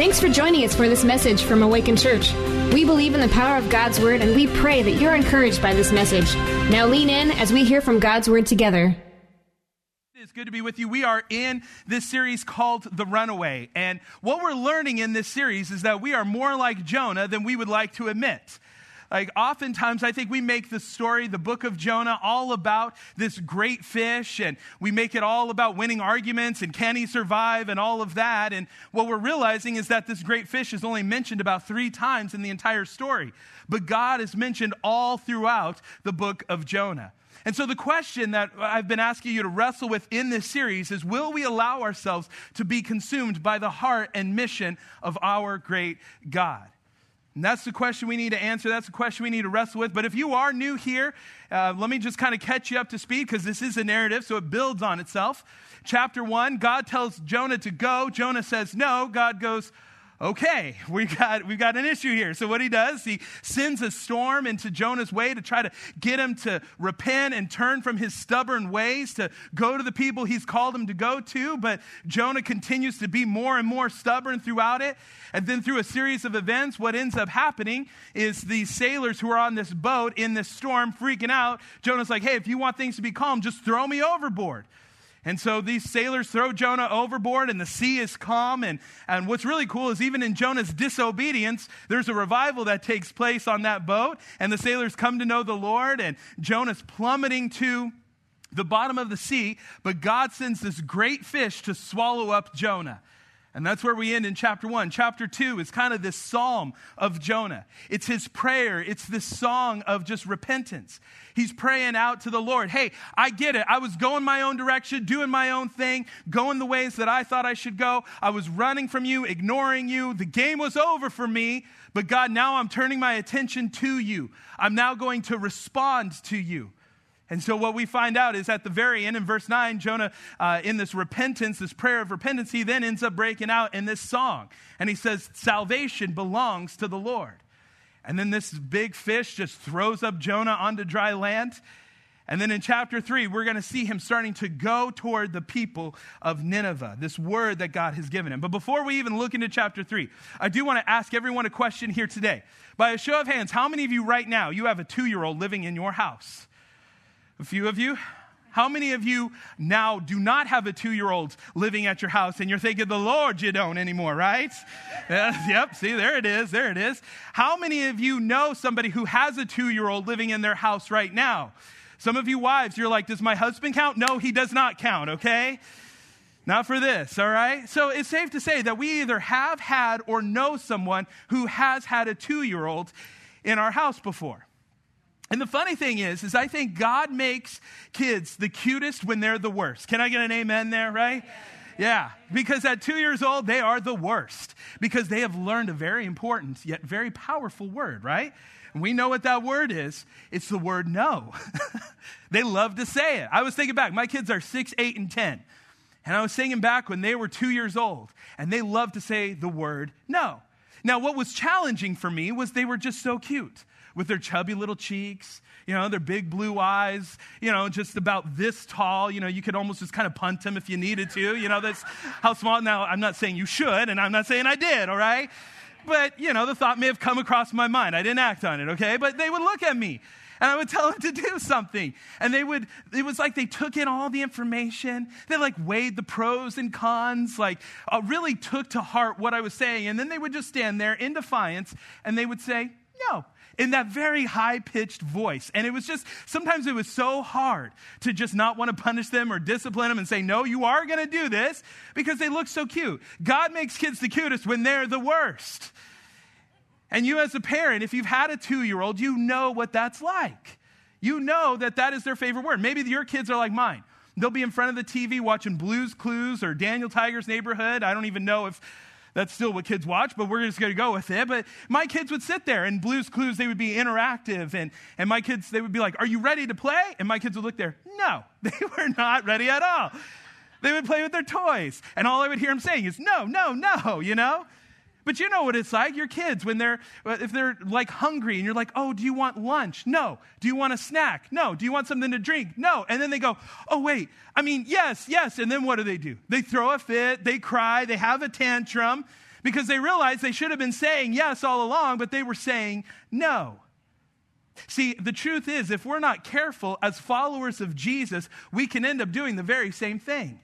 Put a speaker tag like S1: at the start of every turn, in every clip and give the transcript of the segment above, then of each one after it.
S1: Thanks for joining us for this message from Awakened Church. We believe in the power of God's Word and we pray that you're encouraged by this message. Now lean in as we hear from God's Word together.
S2: It's good to be with you. We are in this series called The Runaway. And what we're learning in this series is that we are more like Jonah than we would like to admit. Like, oftentimes, I think we make the story, the book of Jonah, all about this great fish, and we make it all about winning arguments and can he survive and all of that. And what we're realizing is that this great fish is only mentioned about three times in the entire story. But God is mentioned all throughout the book of Jonah. And so, the question that I've been asking you to wrestle with in this series is Will we allow ourselves to be consumed by the heart and mission of our great God? And that's the question we need to answer. That's the question we need to wrestle with. But if you are new here, uh, let me just kind of catch you up to speed because this is a narrative, so it builds on itself. Chapter one, God tells Jonah to go. Jonah says no. God goes, okay, we got, we've got an issue here. So what he does, he sends a storm into Jonah's way to try to get him to repent and turn from his stubborn ways to go to the people he's called him to go to. But Jonah continues to be more and more stubborn throughout it. And then through a series of events, what ends up happening is the sailors who are on this boat in this storm freaking out. Jonah's like, hey, if you want things to be calm, just throw me overboard. And so these sailors throw Jonah overboard, and the sea is calm. And, and what's really cool is even in Jonah's disobedience, there's a revival that takes place on that boat, and the sailors come to know the Lord, and Jonah's plummeting to the bottom of the sea, but God sends this great fish to swallow up Jonah. And that's where we end in chapter one. Chapter two is kind of this psalm of Jonah. It's his prayer, it's this song of just repentance. He's praying out to the Lord Hey, I get it. I was going my own direction, doing my own thing, going the ways that I thought I should go. I was running from you, ignoring you. The game was over for me. But God, now I'm turning my attention to you. I'm now going to respond to you. And so, what we find out is at the very end in verse 9, Jonah, uh, in this repentance, this prayer of repentance, he then ends up breaking out in this song. And he says, Salvation belongs to the Lord. And then this big fish just throws up Jonah onto dry land. And then in chapter 3, we're going to see him starting to go toward the people of Nineveh, this word that God has given him. But before we even look into chapter 3, I do want to ask everyone a question here today. By a show of hands, how many of you right now, you have a two year old living in your house? A few of you? How many of you now do not have a two year old living at your house and you're thinking, the Lord, you don't anymore, right? Uh, yep, see, there it is, there it is. How many of you know somebody who has a two year old living in their house right now? Some of you wives, you're like, does my husband count? No, he does not count, okay? Not for this, all right? So it's safe to say that we either have had or know someone who has had a two year old in our house before. And the funny thing is, is I think God makes kids the cutest when they're the worst. Can I get an amen there, right? Yeah, because at two years old, they are the worst because they have learned a very important yet very powerful word, right? And we know what that word is. It's the word no. they love to say it. I was thinking back, my kids are six, eight, and 10. And I was thinking back when they were two years old, and they love to say the word no. Now, what was challenging for me was they were just so cute with their chubby little cheeks, you know, their big blue eyes, you know, just about this tall. You know, you could almost just kind of punt them if you needed to. You know, that's how small. Now, I'm not saying you should, and I'm not saying I did, all right? But, you know, the thought may have come across my mind. I didn't act on it, okay? But they would look at me and I would tell them to do something. And they would, it was like they took in all the information. They like weighed the pros and cons, like uh, really took to heart what I was saying. And then they would just stand there in defiance and they would say, no in that very high pitched voice. And it was just, sometimes it was so hard to just not want to punish them or discipline them and say, no, you are going to do this because they look so cute. God makes kids the cutest when they're the worst. And you, as a parent, if you've had a two year old, you know what that's like. You know that that is their favorite word. Maybe your kids are like mine. They'll be in front of the TV watching Blues Clues or Daniel Tiger's Neighborhood. I don't even know if that's still what kids watch, but we're just going to go with it. But my kids would sit there and Blues Clues, they would be interactive. And, and my kids, they would be like, Are you ready to play? And my kids would look there. No, they were not ready at all. They would play with their toys. And all I would hear them saying is, No, no, no, you know? But you know what it's like. Your kids, when they're, uh, if they're like hungry and you're like, oh, do you want lunch? No. Do you want a snack? No. Do you want something to drink? No. And then they go, oh, wait. I mean, yes, yes. And then what do they do? They throw a fit, they cry, they have a tantrum because they realize they should have been saying yes all along, but they were saying no. See, the truth is, if we're not careful as followers of Jesus, we can end up doing the very same thing.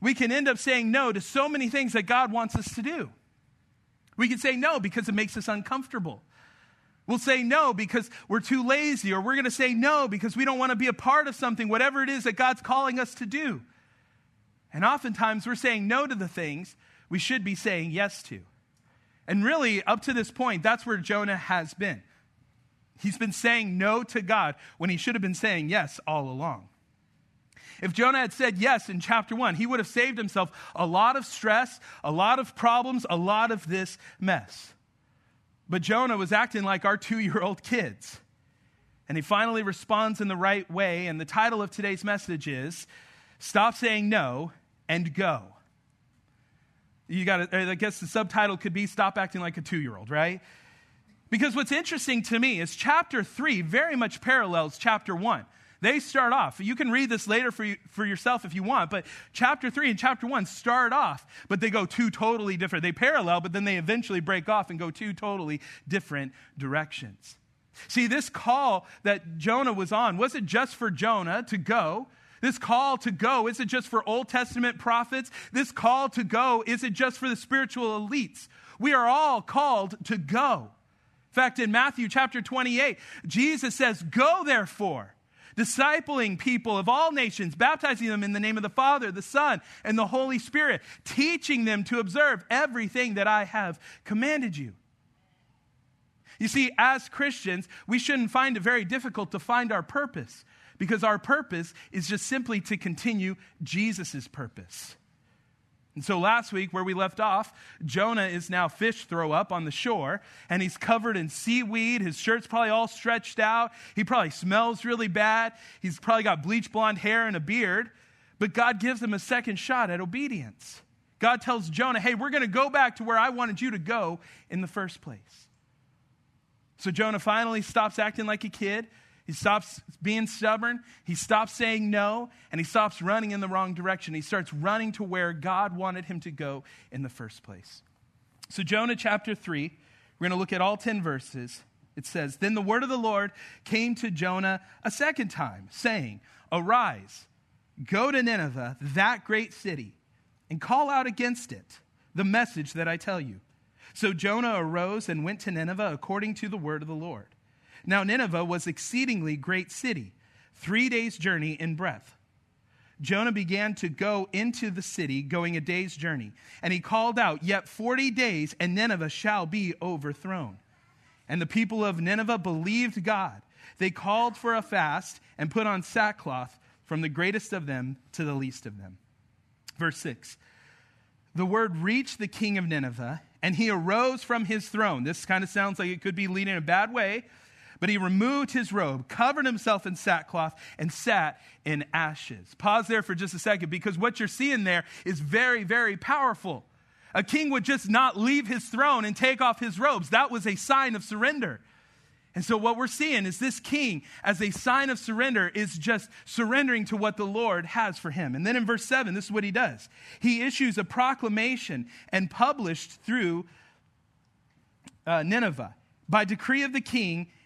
S2: We can end up saying no to so many things that God wants us to do. We can say no because it makes us uncomfortable. We'll say no because we're too lazy, or we're going to say no because we don't want to be a part of something, whatever it is that God's calling us to do. And oftentimes we're saying no to the things we should be saying yes to. And really, up to this point, that's where Jonah has been. He's been saying no to God when he should have been saying yes all along. If Jonah had said yes in chapter one, he would have saved himself a lot of stress, a lot of problems, a lot of this mess. But Jonah was acting like our two year old kids. And he finally responds in the right way. And the title of today's message is Stop Saying No and Go. You got to, I guess the subtitle could be Stop Acting Like a Two Year Old, right? Because what's interesting to me is chapter three very much parallels chapter one. They start off, you can read this later for, you, for yourself if you want, but chapter three and chapter one start off, but they go two totally different. They parallel, but then they eventually break off and go two totally different directions. See, this call that Jonah was on wasn't just for Jonah to go. This call to go isn't just for Old Testament prophets. This call to go isn't just for the spiritual elites. We are all called to go. In fact, in Matthew chapter 28, Jesus says, Go therefore, discipling people of all nations, baptizing them in the name of the Father, the Son, and the Holy Spirit, teaching them to observe everything that I have commanded you. You see, as Christians, we shouldn't find it very difficult to find our purpose because our purpose is just simply to continue Jesus' purpose. And so last week, where we left off, Jonah is now fish throw up on the shore, and he's covered in seaweed. His shirt's probably all stretched out. He probably smells really bad. He's probably got bleach blonde hair and a beard. But God gives him a second shot at obedience. God tells Jonah, hey, we're going to go back to where I wanted you to go in the first place. So Jonah finally stops acting like a kid. He stops being stubborn. He stops saying no, and he stops running in the wrong direction. He starts running to where God wanted him to go in the first place. So, Jonah chapter 3, we're going to look at all 10 verses. It says, Then the word of the Lord came to Jonah a second time, saying, Arise, go to Nineveh, that great city, and call out against it the message that I tell you. So Jonah arose and went to Nineveh according to the word of the Lord. Now, Nineveh was exceedingly great city, three days' journey in breadth. Jonah began to go into the city, going a day's journey. And he called out, Yet 40 days, and Nineveh shall be overthrown. And the people of Nineveh believed God. They called for a fast and put on sackcloth from the greatest of them to the least of them. Verse 6 The word reached the king of Nineveh, and he arose from his throne. This kind of sounds like it could be leading a bad way but he removed his robe, covered himself in sackcloth, and sat in ashes. Pause there for just a second because what you're seeing there is very, very powerful. A king would just not leave his throne and take off his robes. That was a sign of surrender. And so, what we're seeing is this king, as a sign of surrender, is just surrendering to what the Lord has for him. And then in verse 7, this is what he does he issues a proclamation and published through uh, Nineveh by decree of the king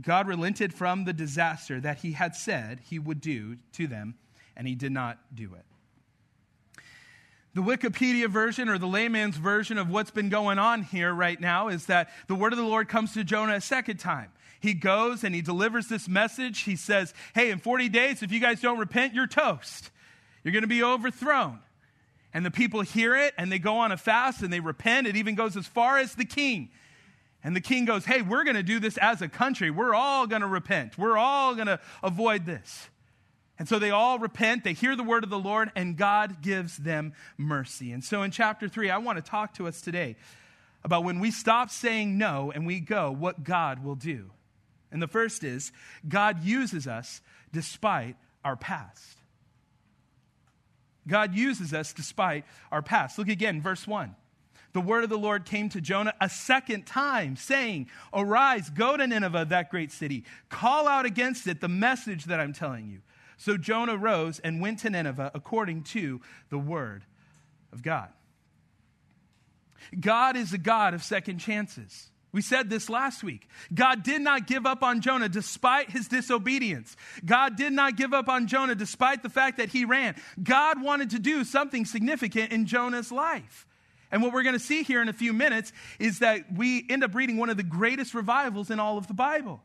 S2: God relented from the disaster that he had said he would do to them, and he did not do it. The Wikipedia version or the layman's version of what's been going on here right now is that the word of the Lord comes to Jonah a second time. He goes and he delivers this message. He says, Hey, in 40 days, if you guys don't repent, you're toast. You're going to be overthrown. And the people hear it and they go on a fast and they repent. It even goes as far as the king and the king goes, Hey, we're going to do this as a country. We're all going to repent. We're all going to avoid this. And so they all repent, they hear the word of the Lord, and God gives them mercy. And so in chapter 3, I want to talk to us today about when we stop saying no and we go, what God will do. And the first is God uses us despite our past. God uses us despite our past. Look again, verse 1. The word of the Lord came to Jonah a second time, saying, Arise, go to Nineveh, that great city. Call out against it the message that I'm telling you. So Jonah rose and went to Nineveh according to the word of God. God is a God of second chances. We said this last week. God did not give up on Jonah despite his disobedience. God did not give up on Jonah despite the fact that he ran. God wanted to do something significant in Jonah's life. And what we're going to see here in a few minutes is that we end up reading one of the greatest revivals in all of the Bible.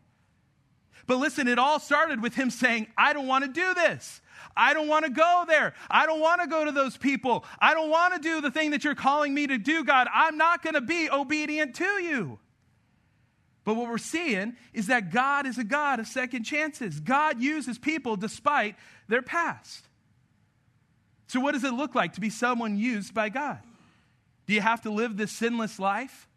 S2: But listen, it all started with him saying, I don't want to do this. I don't want to go there. I don't want to go to those people. I don't want to do the thing that you're calling me to do, God. I'm not going to be obedient to you. But what we're seeing is that God is a God of second chances. God uses people despite their past. So, what does it look like to be someone used by God? Do you have to live this sinless life?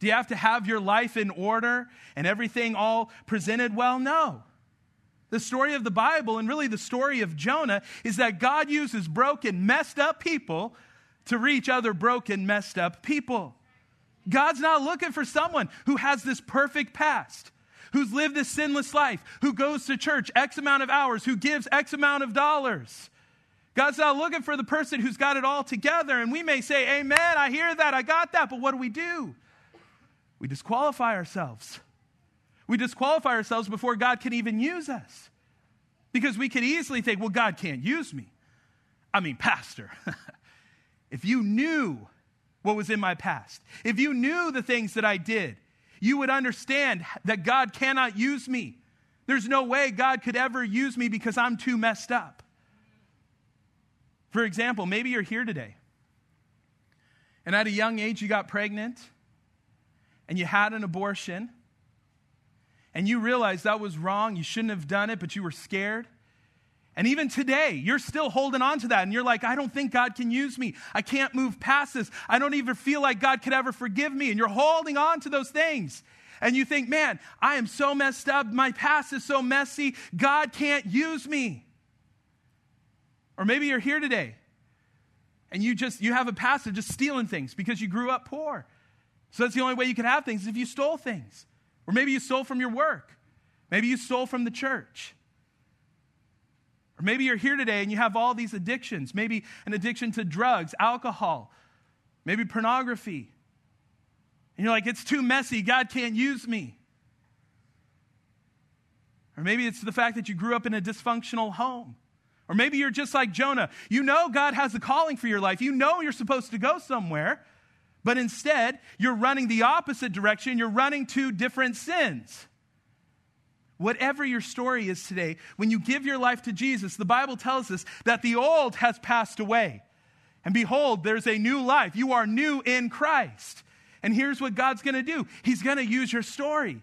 S2: Do you have to have your life in order and everything all presented well? No. The story of the Bible and really the story of Jonah is that God uses broken, messed up people to reach other broken, messed up people. God's not looking for someone who has this perfect past, who's lived this sinless life, who goes to church X amount of hours, who gives X amount of dollars. God's not looking for the person who's got it all together. And we may say, Amen, I hear that, I got that. But what do we do? We disqualify ourselves. We disqualify ourselves before God can even use us. Because we could easily think, well, God can't use me. I mean, Pastor, if you knew what was in my past, if you knew the things that I did, you would understand that God cannot use me. There's no way God could ever use me because I'm too messed up. For example, maybe you're here today, and at a young age you got pregnant, and you had an abortion, and you realized that was wrong, you shouldn't have done it, but you were scared. And even today, you're still holding on to that. And you're like, I don't think God can use me. I can't move past this. I don't even feel like God could ever forgive me. And you're holding on to those things. And you think, man, I am so messed up. My past is so messy. God can't use me. Or maybe you're here today and you just you have a past of just stealing things because you grew up poor. So that's the only way you can have things is if you stole things. Or maybe you stole from your work. Maybe you stole from the church. Or maybe you're here today and you have all these addictions. Maybe an addiction to drugs, alcohol, maybe pornography. And you're like, it's too messy. God can't use me. Or maybe it's the fact that you grew up in a dysfunctional home. Or maybe you're just like Jonah. You know God has a calling for your life. You know you're supposed to go somewhere, but instead you're running the opposite direction. You're running to different sins. Whatever your story is today, when you give your life to Jesus, the Bible tells us that the old has passed away. And behold, there's a new life. You are new in Christ. And here's what God's going to do He's going to use your story.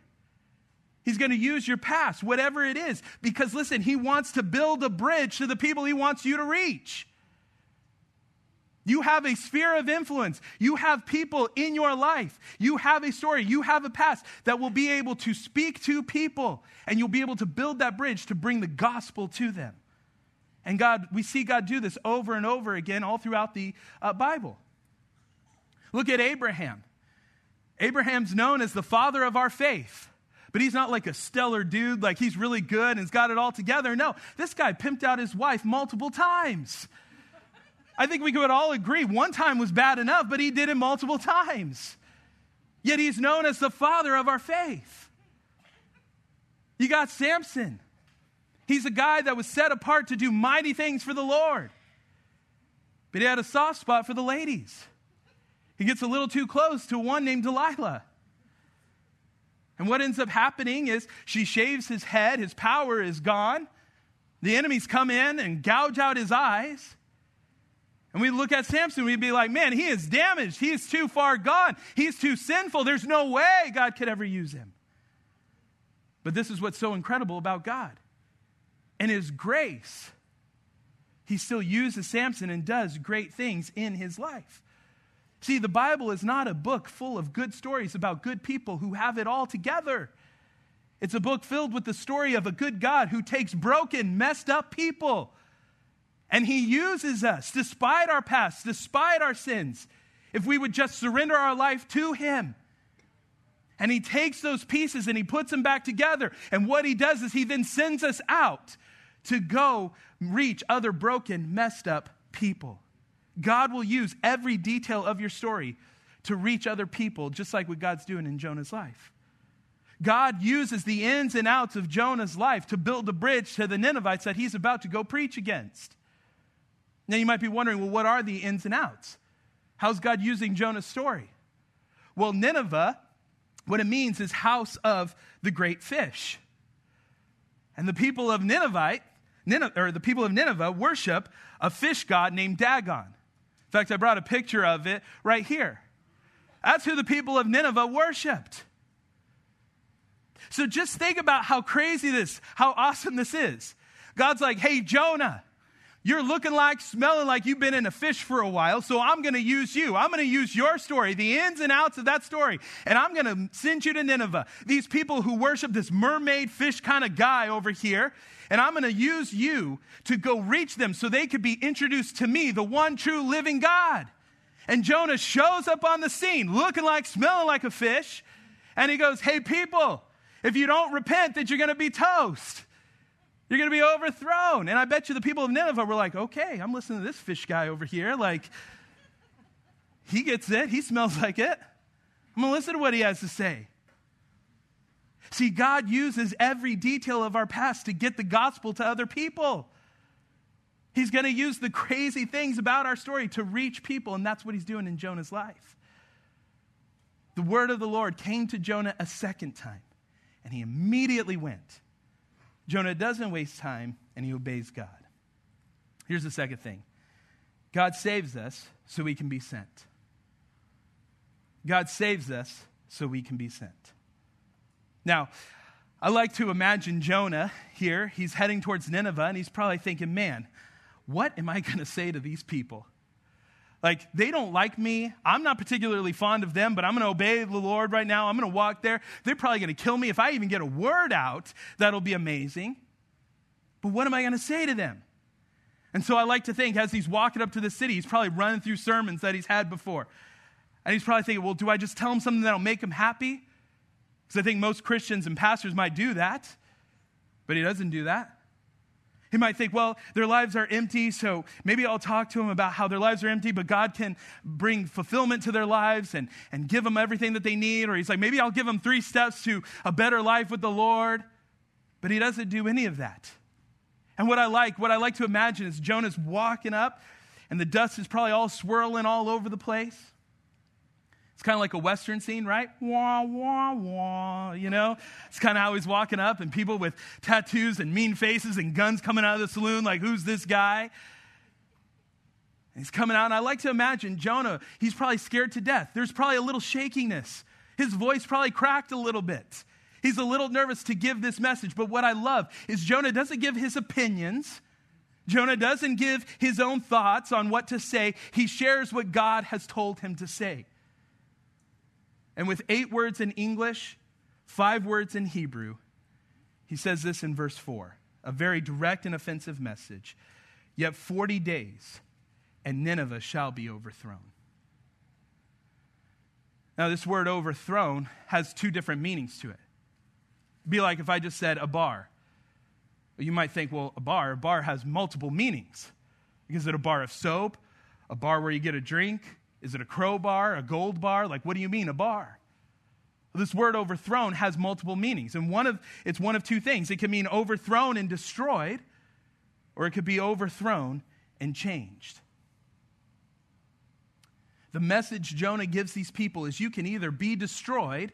S2: He's going to use your past, whatever it is. Because listen, he wants to build a bridge to the people he wants you to reach. You have a sphere of influence. You have people in your life. You have a story. You have a past that will be able to speak to people, and you'll be able to build that bridge to bring the gospel to them. And God, we see God do this over and over again all throughout the uh, Bible. Look at Abraham. Abraham's known as the father of our faith. But he's not like a stellar dude, like he's really good and he's got it all together. No, this guy pimped out his wife multiple times. I think we could all agree one time was bad enough, but he did it multiple times. Yet he's known as the father of our faith. You got Samson. He's a guy that was set apart to do mighty things for the Lord. But he had a soft spot for the ladies. He gets a little too close to one named Delilah. And what ends up happening is she shaves his head, his power is gone. The enemies come in and gouge out his eyes. And we look at Samson, we'd be like, man, he is damaged. He is too far gone. He's too sinful. There's no way God could ever use him. But this is what's so incredible about God. And his grace, he still uses Samson and does great things in his life. See, the Bible is not a book full of good stories about good people who have it all together. It's a book filled with the story of a good God who takes broken, messed up people and he uses us despite our past, despite our sins, if we would just surrender our life to him. And he takes those pieces and he puts them back together. And what he does is he then sends us out to go reach other broken, messed up people. God will use every detail of your story to reach other people, just like what God's doing in Jonah's life. God uses the ins and outs of Jonah's life to build a bridge to the Ninevites that he's about to go preach against. Now you might be wondering, well, what are the ins and outs? How's God using Jonah's story? Well, Nineveh, what it means is house of the great fish. And the people of Ninevite, Nineveh, or the people of Nineveh worship a fish god named Dagon. In fact, I brought a picture of it right here. That's who the people of Nineveh worshiped. So just think about how crazy this, how awesome this is. God's like, hey, Jonah, you're looking like, smelling like you've been in a fish for a while, so I'm going to use you. I'm going to use your story, the ins and outs of that story, and I'm going to send you to Nineveh. These people who worship this mermaid fish kind of guy over here, and I'm going to use you to go reach them so they could be introduced to me, the one true living God. And Jonah shows up on the scene looking like, smelling like a fish, and he goes, Hey, people, if you don't repent, that you're going to be toast. You're going to be overthrown. And I bet you the people of Nineveh were like, okay, I'm listening to this fish guy over here. Like, he gets it. He smells like it. I'm going to listen to what he has to say. See, God uses every detail of our past to get the gospel to other people. He's going to use the crazy things about our story to reach people, and that's what he's doing in Jonah's life. The word of the Lord came to Jonah a second time, and he immediately went Jonah doesn't waste time and he obeys God. Here's the second thing God saves us so we can be sent. God saves us so we can be sent. Now, I like to imagine Jonah here. He's heading towards Nineveh and he's probably thinking, man, what am I going to say to these people? Like, they don't like me. I'm not particularly fond of them, but I'm going to obey the Lord right now. I'm going to walk there. They're probably going to kill me. If I even get a word out, that'll be amazing. But what am I going to say to them? And so I like to think as he's walking up to the city, he's probably running through sermons that he's had before. And he's probably thinking, well, do I just tell him something that'll make him happy? Because I think most Christians and pastors might do that, but he doesn't do that. He might think, well, their lives are empty, so maybe I'll talk to them about how their lives are empty, but God can bring fulfillment to their lives and, and give them everything that they need. Or he's like, maybe I'll give them three steps to a better life with the Lord. But he doesn't do any of that. And what I like, what I like to imagine is Jonah's walking up, and the dust is probably all swirling all over the place. It's kind of like a Western scene, right? Wah, wah, wah, you know? It's kind of how he's walking up, and people with tattoos and mean faces and guns coming out of the saloon, like, who's this guy? And he's coming out, and I like to imagine Jonah, he's probably scared to death. There's probably a little shakiness. His voice probably cracked a little bit. He's a little nervous to give this message, but what I love is Jonah doesn't give his opinions. Jonah doesn't give his own thoughts on what to say. He shares what God has told him to say. And with eight words in English, five words in Hebrew, he says this in verse 4, a very direct and offensive message. Yet 40 days, and Nineveh shall be overthrown. Now, this word overthrown has two different meanings to it. Be like if I just said a bar. You might think, well, a bar, a bar has multiple meanings. Is it a bar of soap? A bar where you get a drink? Is it a crowbar, a gold bar? Like, what do you mean, a bar? This word overthrown has multiple meanings, and one of, it's one of two things. It can mean overthrown and destroyed, or it could be overthrown and changed. The message Jonah gives these people is you can either be destroyed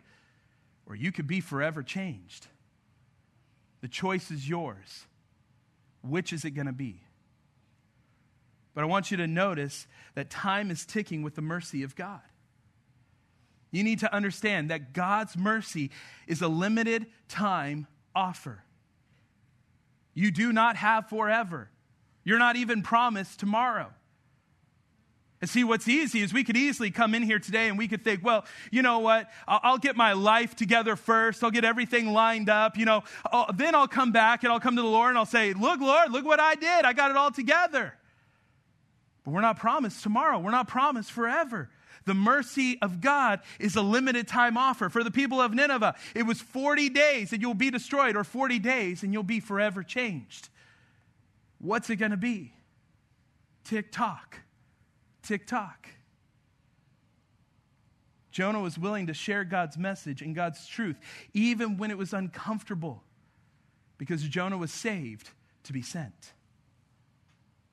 S2: or you could be forever changed. The choice is yours. Which is it going to be? But I want you to notice that time is ticking with the mercy of God. You need to understand that God's mercy is a limited time offer. You do not have forever. You're not even promised tomorrow. And see, what's easy is we could easily come in here today and we could think, well, you know what? I'll, I'll get my life together first. I'll get everything lined up. You know, I'll, then I'll come back and I'll come to the Lord and I'll say, look, Lord, look what I did. I got it all together. But we're not promised tomorrow. We're not promised forever. The mercy of God is a limited time offer. For the people of Nineveh, it was 40 days and you'll be destroyed, or 40 days and you'll be forever changed. What's it going to be? Tick tock tick tock. Jonah was willing to share God's message and God's truth, even when it was uncomfortable, because Jonah was saved to be sent.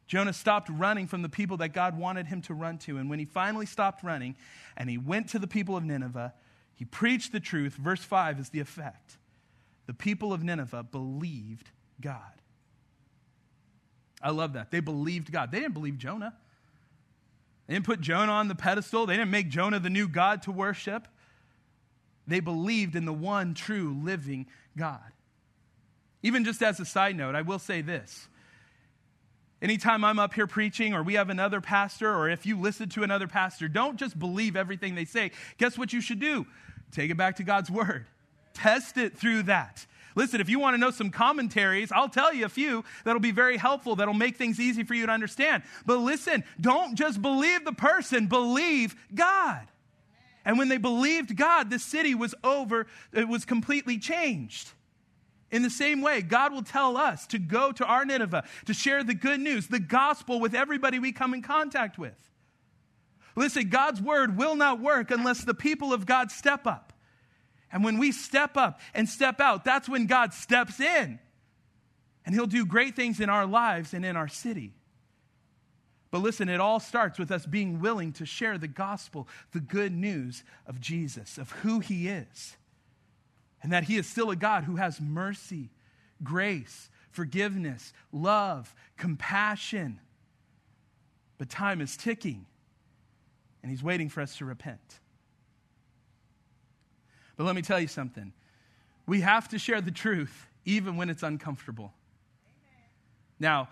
S2: Jonah stopped running from the people that God wanted him to run to. And when he finally stopped running and he went to the people of Nineveh, he preached the truth. Verse 5 is the effect. The people of Nineveh believed God. I love that. They believed God. They didn't believe Jonah. They didn't put Jonah on the pedestal, they didn't make Jonah the new God to worship. They believed in the one true living God. Even just as a side note, I will say this. Anytime I'm up here preaching, or we have another pastor, or if you listen to another pastor, don't just believe everything they say. Guess what you should do? Take it back to God's Word. Test it through that. Listen, if you want to know some commentaries, I'll tell you a few that'll be very helpful, that'll make things easy for you to understand. But listen, don't just believe the person, believe God. And when they believed God, the city was over, it was completely changed. In the same way, God will tell us to go to our Nineveh, to share the good news, the gospel with everybody we come in contact with. Listen, God's word will not work unless the people of God step up. And when we step up and step out, that's when God steps in. And He'll do great things in our lives and in our city. But listen, it all starts with us being willing to share the gospel, the good news of Jesus, of who He is, and that He is still a God who has mercy, grace, forgiveness, love, compassion. But time is ticking, and He's waiting for us to repent. But let me tell you something. We have to share the truth even when it's uncomfortable. Amen. Now,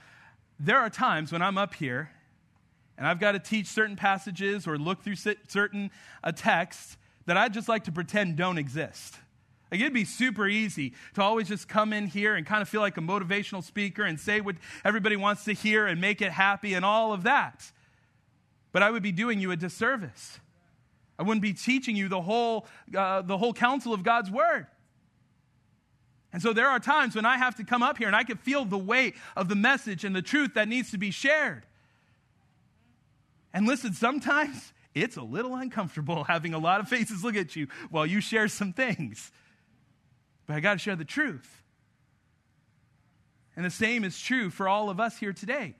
S2: there are times when I'm up here and I've got to teach certain passages or look through certain uh, texts that I'd just like to pretend don't exist. Like it'd be super easy to always just come in here and kind of feel like a motivational speaker and say what everybody wants to hear and make it happy and all of that. But I would be doing you a disservice. I wouldn't be teaching you the whole, uh, the whole counsel of God's word. And so there are times when I have to come up here and I can feel the weight of the message and the truth that needs to be shared. And listen, sometimes it's a little uncomfortable having a lot of faces look at you while you share some things. But I got to share the truth. And the same is true for all of us here today.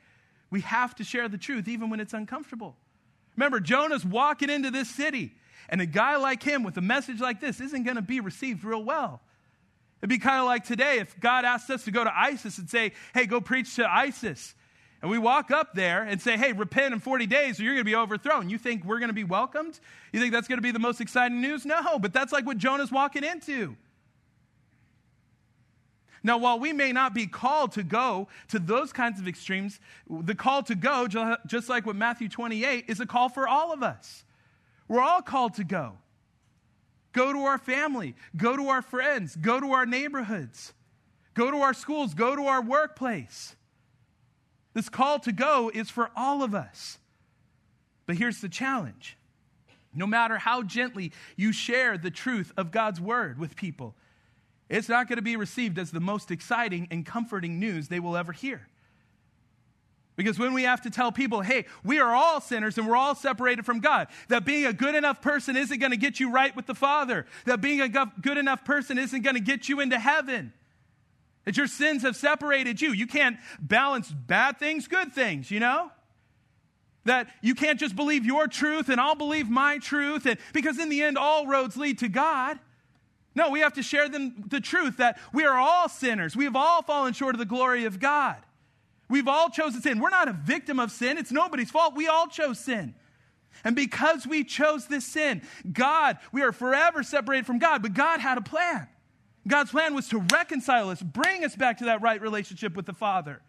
S2: We have to share the truth even when it's uncomfortable. Remember, Jonah's walking into this city, and a guy like him with a message like this isn't going to be received real well. It'd be kind of like today if God asked us to go to ISIS and say, hey, go preach to ISIS. And we walk up there and say, hey, repent in 40 days or you're going to be overthrown. You think we're going to be welcomed? You think that's going to be the most exciting news? No, but that's like what Jonah's walking into. Now, while we may not be called to go to those kinds of extremes, the call to go, just like with Matthew 28, is a call for all of us. We're all called to go. Go to our family, go to our friends, go to our neighborhoods, go to our schools, go to our workplace. This call to go is for all of us. But here's the challenge no matter how gently you share the truth of God's word with people, it's not going to be received as the most exciting and comforting news they will ever hear. Because when we have to tell people, hey, we are all sinners and we're all separated from God, that being a good enough person isn't going to get you right with the Father, that being a good enough person isn't going to get you into heaven, that your sins have separated you. You can't balance bad things, good things, you know? That you can't just believe your truth and I'll believe my truth, and, because in the end, all roads lead to God. No, we have to share them the truth that we are all sinners. We have all fallen short of the glory of God. We've all chosen sin. We're not a victim of sin. It's nobody's fault. We all chose sin. And because we chose this sin, God, we are forever separated from God, but God had a plan. God's plan was to reconcile us, bring us back to that right relationship with the Father.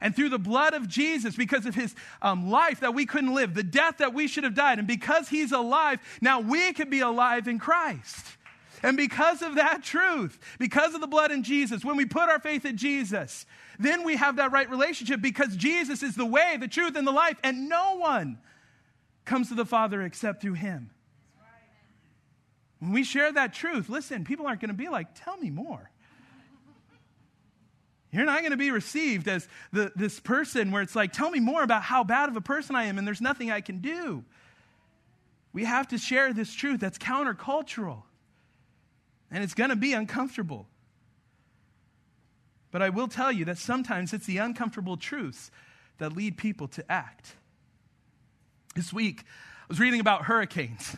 S2: And through the blood of Jesus, because of his um, life that we couldn't live, the death that we should have died, and because he's alive, now we can be alive in Christ. And because of that truth, because of the blood in Jesus, when we put our faith in Jesus, then we have that right relationship because Jesus is the way, the truth, and the life, and no one comes to the Father except through him. When we share that truth, listen, people aren't going to be like, tell me more. You're not going to be received as the, this person where it's like, tell me more about how bad of a person I am and there's nothing I can do. We have to share this truth that's countercultural. And it's going to be uncomfortable. But I will tell you that sometimes it's the uncomfortable truths that lead people to act. This week, I was reading about hurricanes.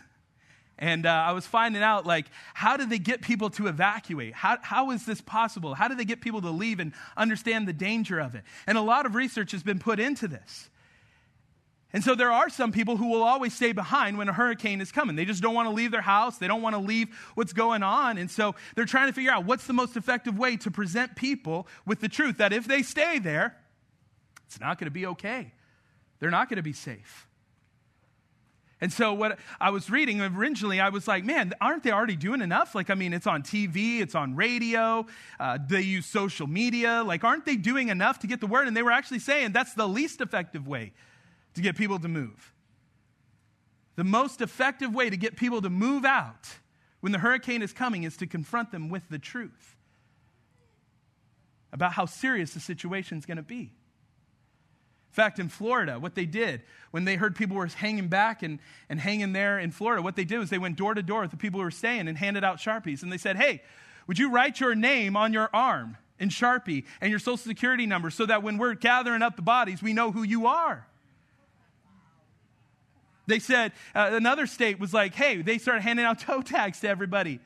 S2: And uh, I was finding out, like, how did they get people to evacuate? How, how is this possible? How did they get people to leave and understand the danger of it? And a lot of research has been put into this. And so there are some people who will always stay behind when a hurricane is coming. They just don't want to leave their house. They don't want to leave what's going on. And so they're trying to figure out what's the most effective way to present people with the truth that if they stay there, it's not going to be okay. They're not going to be safe. And so, what I was reading originally, I was like, man, aren't they already doing enough? Like, I mean, it's on TV, it's on radio, uh, they use social media. Like, aren't they doing enough to get the word? And they were actually saying that's the least effective way to get people to move. The most effective way to get people to move out when the hurricane is coming is to confront them with the truth about how serious the situation is going to be In fact, in Florida, what they did when they heard people were hanging back and, and hanging there in Florida, what they did was they went door to door with the people who were staying and handed out Sharpies. And they said, Hey, would you write your name on your arm in Sharpie and your social security number so that when we're gathering up the bodies, we know who you are? They said, uh, another state was like, Hey, they started handing out toe tags to everybody.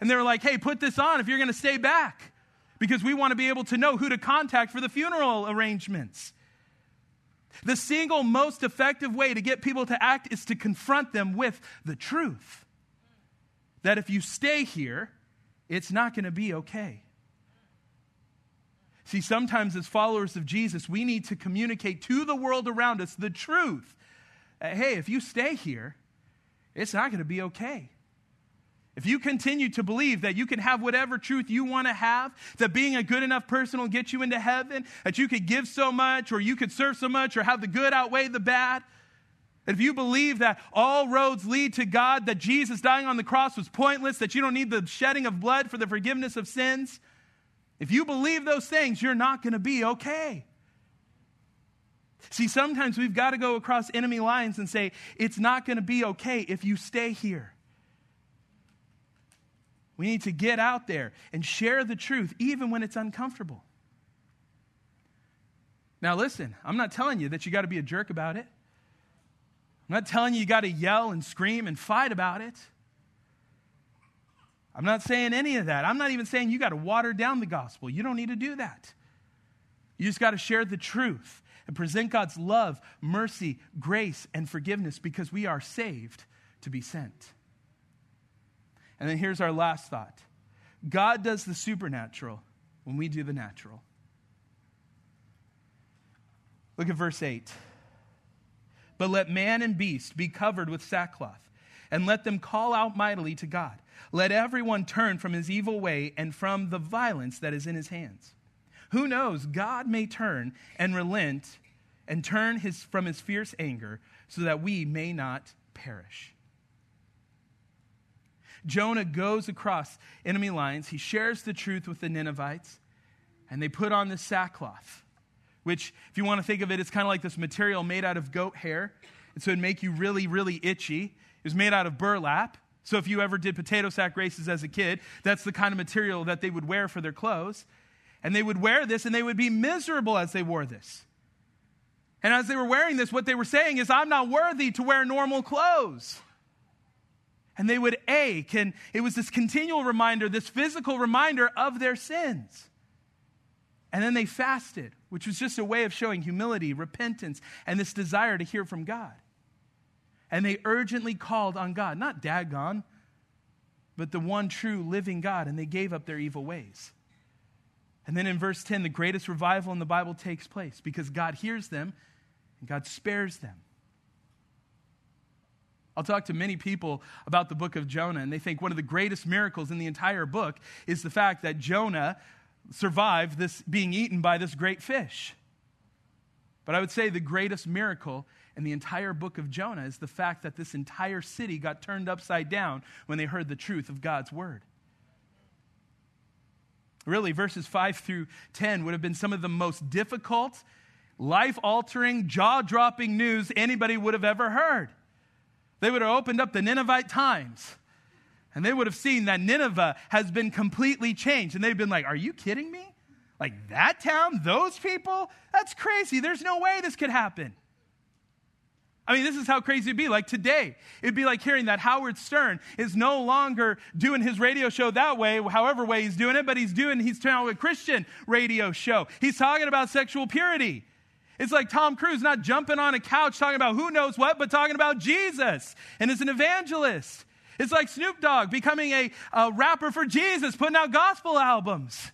S2: And they were like, Hey, put this on if you're going to stay back because we want to be able to know who to contact for the funeral arrangements. The single most effective way to get people to act is to confront them with the truth. That if you stay here, it's not going to be okay. See, sometimes as followers of Jesus, we need to communicate to the world around us the truth. Uh, hey, if you stay here, it's not going to be okay. If you continue to believe that you can have whatever truth you want to have, that being a good enough person will get you into heaven, that you could give so much, or you could serve so much, or have the good outweigh the bad, if you believe that all roads lead to God, that Jesus dying on the cross was pointless, that you don't need the shedding of blood for the forgiveness of sins, if you believe those things, you're not going to be okay. See, sometimes we've got to go across enemy lines and say, it's not going to be okay if you stay here. We need to get out there and share the truth, even when it's uncomfortable. Now, listen, I'm not telling you that you got to be a jerk about it. I'm not telling you you got to yell and scream and fight about it. I'm not saying any of that. I'm not even saying you got to water down the gospel. You don't need to do that. You just got to share the truth and present God's love, mercy, grace, and forgiveness because we are saved to be sent. And then here's our last thought God does the supernatural when we do the natural. Look at verse 8. But let man and beast be covered with sackcloth, and let them call out mightily to God. Let everyone turn from his evil way and from the violence that is in his hands. Who knows, God may turn and relent and turn his, from his fierce anger so that we may not perish. Jonah goes across enemy lines. He shares the truth with the Ninevites, and they put on this sackcloth, which, if you want to think of it, it's kind of like this material made out of goat hair. And so it'd make you really, really itchy. It was made out of burlap. So if you ever did potato sack races as a kid, that's the kind of material that they would wear for their clothes. And they would wear this and they would be miserable as they wore this. And as they were wearing this, what they were saying is, I'm not worthy to wear normal clothes and they would ache. And it was this continual reminder, this physical reminder of their sins. And then they fasted, which was just a way of showing humility, repentance, and this desire to hear from God. And they urgently called on God, not Dagon, but the one true living God, and they gave up their evil ways. And then in verse 10, the greatest revival in the Bible takes place because God hears them and God spares them. I'll talk to many people about the book of Jonah, and they think one of the greatest miracles in the entire book is the fact that Jonah survived this being eaten by this great fish. But I would say the greatest miracle in the entire book of Jonah is the fact that this entire city got turned upside down when they heard the truth of God's word. Really, verses 5 through 10 would have been some of the most difficult, life altering, jaw dropping news anybody would have ever heard. They would have opened up the Ninevite Times and they would have seen that Nineveh has been completely changed. And they've been like, Are you kidding me? Like that town, those people? That's crazy. There's no way this could happen. I mean, this is how crazy it'd be. Like today, it'd be like hearing that Howard Stern is no longer doing his radio show that way, however way he's doing it, but he's doing, he's telling a Christian radio show. He's talking about sexual purity. It's like Tom Cruise not jumping on a couch talking about who knows what, but talking about Jesus and is an evangelist. It's like Snoop Dogg becoming a, a rapper for Jesus, putting out gospel albums.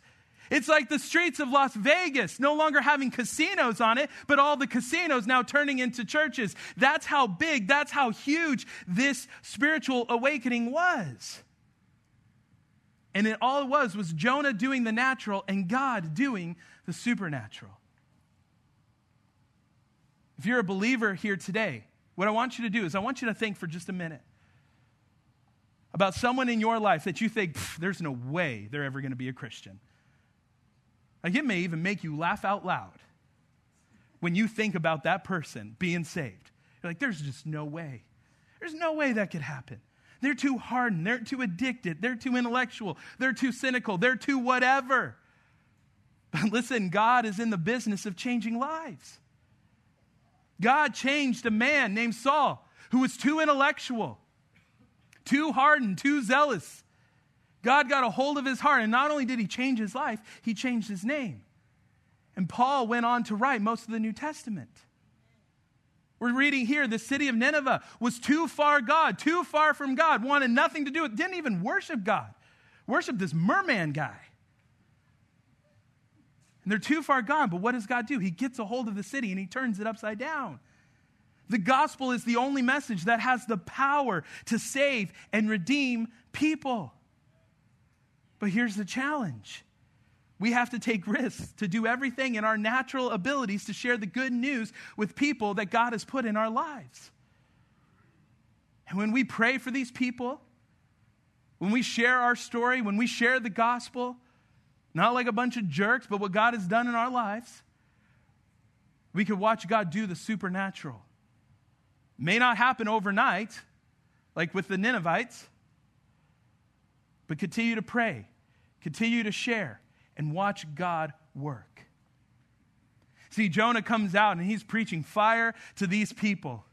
S2: It's like the streets of Las Vegas no longer having casinos on it, but all the casinos now turning into churches. That's how big, that's how huge this spiritual awakening was. And it all it was was Jonah doing the natural and God doing the supernatural. If you're a believer here today, what I want you to do is I want you to think for just a minute about someone in your life that you think, there's no way they're ever going to be a Christian. Like it may even make you laugh out loud when you think about that person being saved. You're like, there's just no way. There's no way that could happen. They're too hardened. They're too addicted. They're too intellectual. They're too cynical. They're too whatever. But listen, God is in the business of changing lives. God changed a man named Saul who was too intellectual, too hardened, too zealous, God got a hold of his heart, and not only did he change his life, he changed his name. And Paul went on to write most of the New Testament. We're reading here the city of Nineveh was too far God, too far from God, wanted nothing to do with, didn't even worship God, worship this merman guy. And they're too far gone, but what does God do? He gets a hold of the city and he turns it upside down. The gospel is the only message that has the power to save and redeem people. But here's the challenge we have to take risks to do everything in our natural abilities to share the good news with people that God has put in our lives. And when we pray for these people, when we share our story, when we share the gospel, not like a bunch of jerks, but what God has done in our lives, we could watch God do the supernatural. May not happen overnight, like with the Ninevites, but continue to pray Continue to share and watch God work. See, Jonah comes out and he's preaching fire to these people.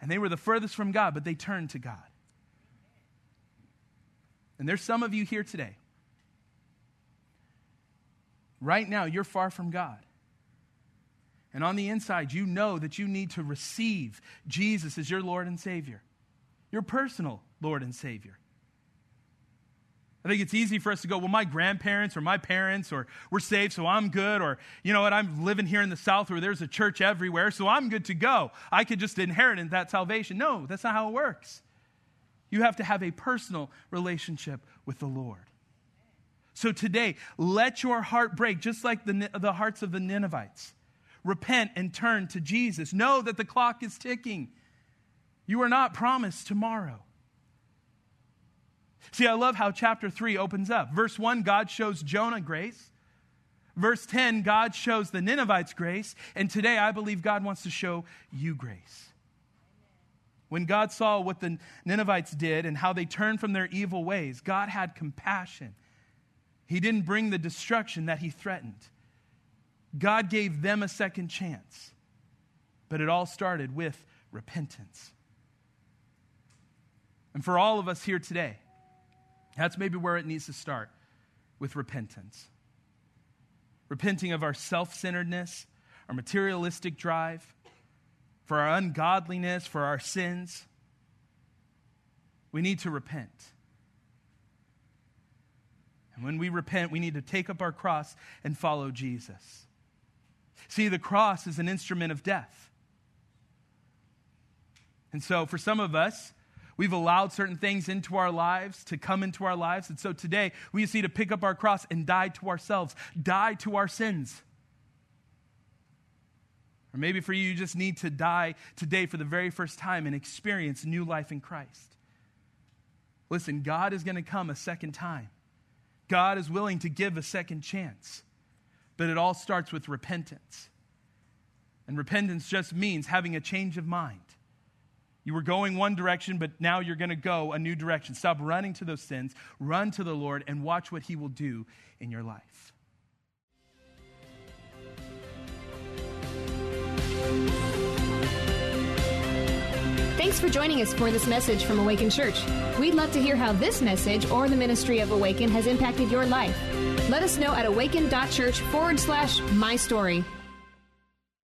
S2: And they were the furthest from God, but they turned to God. And there's some of you here today. Right now, you're far from God. And on the inside, you know that you need to receive Jesus as your Lord and Savior, your personal Lord and Savior. I think it's easy for us to go, well, my grandparents or my parents or we're saved, so I'm good. Or, you know what, I'm living here in the South where there's a church everywhere, so I'm good to go. I could just inherit that salvation. No, that's not how it works. You have to have a personal relationship with the Lord. So today, let your heart break, just like the, the hearts of the Ninevites. Repent and turn to Jesus. Know that the clock is ticking. You are not promised tomorrow. See, I love how chapter 3 opens up. Verse 1, God shows Jonah grace. Verse 10, God shows the Ninevites grace. And today, I believe God wants to show you grace. When God saw what the Ninevites did and how they turned from their evil ways, God had compassion. He didn't bring the destruction that he threatened. God gave them a second chance. But it all started with repentance. And for all of us here today, that's maybe where it needs to start with repentance. Repenting of our self centeredness, our materialistic drive, for our ungodliness, for our sins. We need to repent. And when we repent, we need to take up our cross and follow Jesus. See, the cross is an instrument of death. And so, for some of us, we've allowed certain things into our lives to come into our lives. And so today, we just need to pick up our cross and die to ourselves, die to our sins. Or maybe for you, you just need to die today for the very first time and experience new life in Christ. Listen, God is going to come a second time. God is willing to give a second chance. But it all starts with repentance. And repentance just means having a change of mind. You were going one direction, but now you're going to go a new direction. Stop running to those sins, run to the Lord, and watch what He will do in your life.
S1: Thanks for joining us for this message from Awaken Church. We'd love to hear how this message or the ministry of Awaken has impacted your life. Let us know at awaken.church forward slash my story.